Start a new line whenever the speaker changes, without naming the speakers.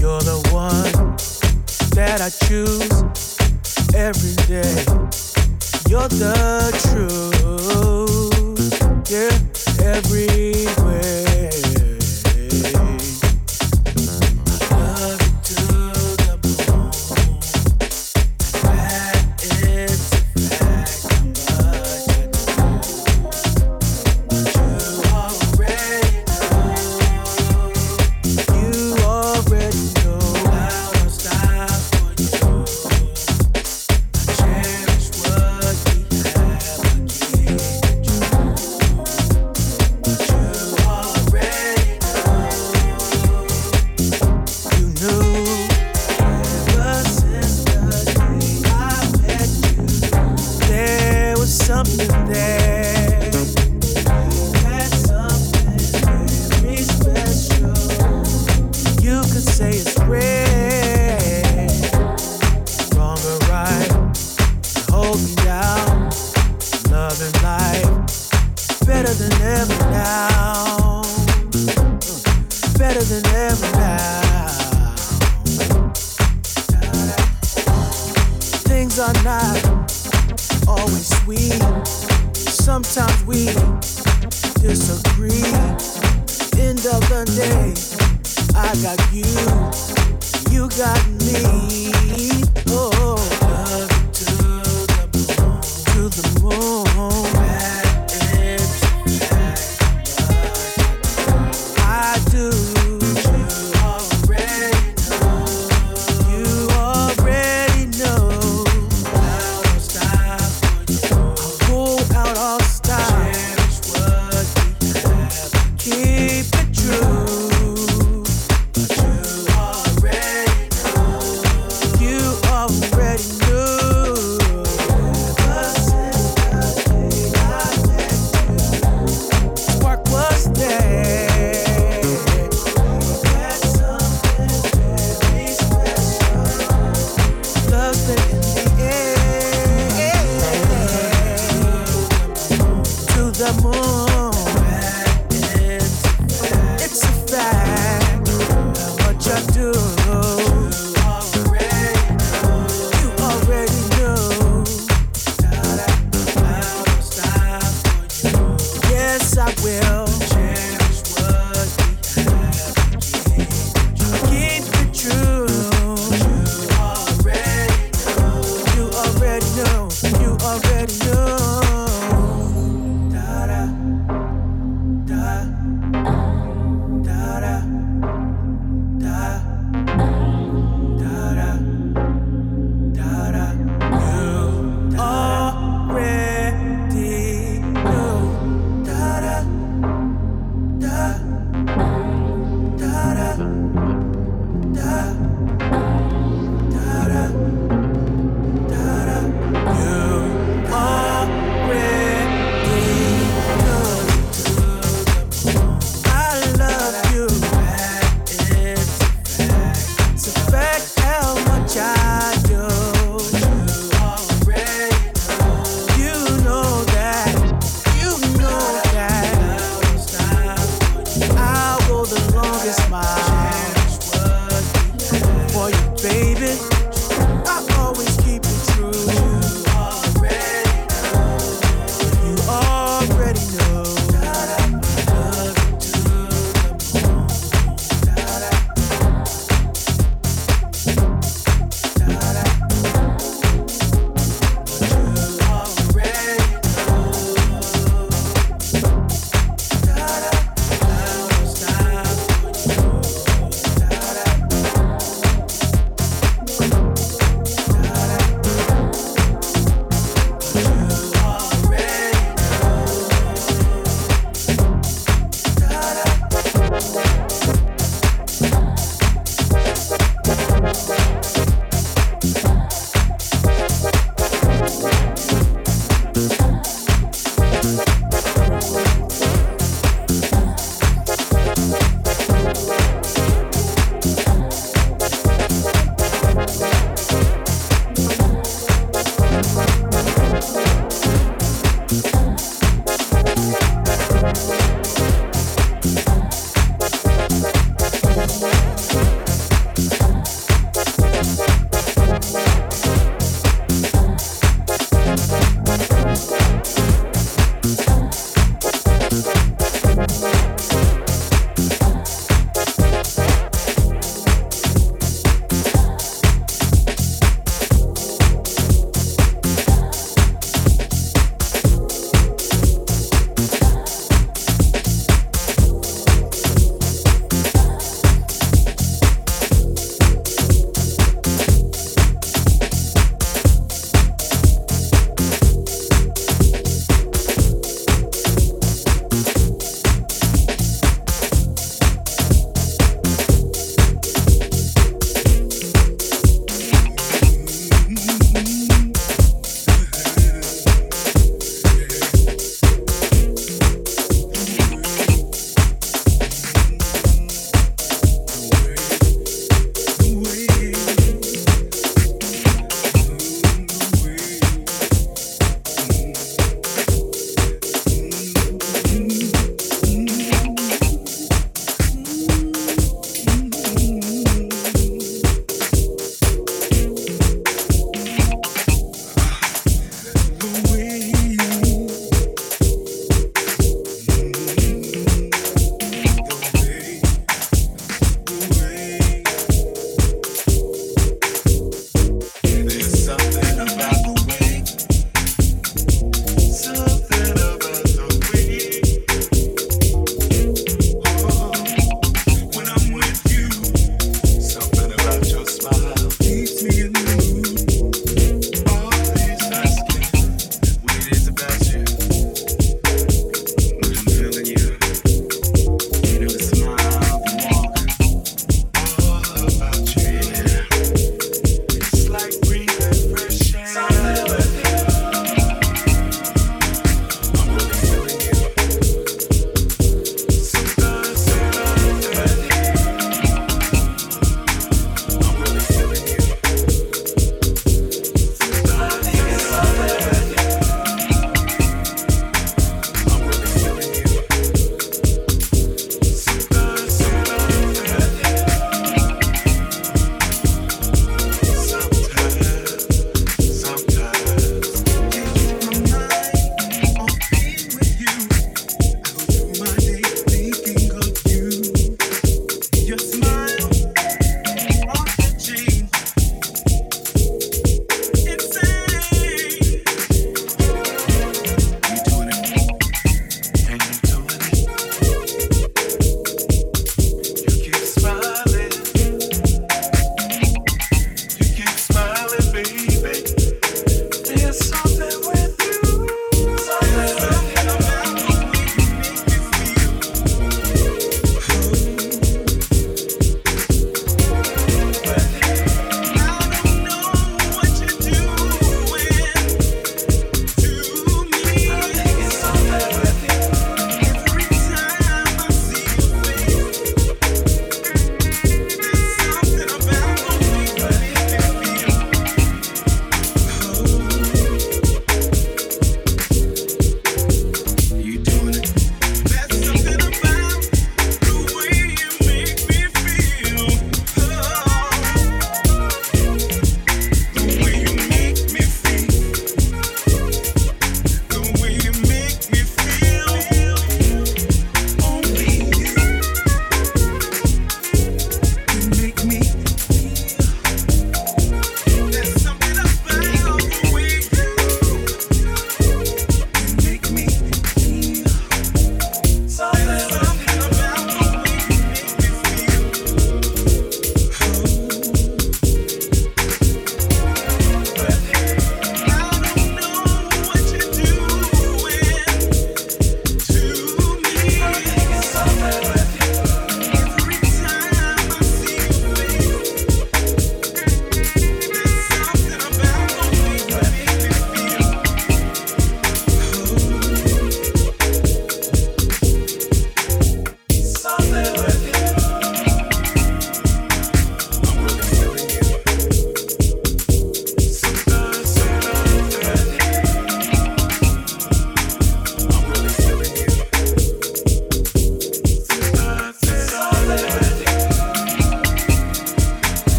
You're
the one that I choose every day. You're the truth, yeah, everywhere.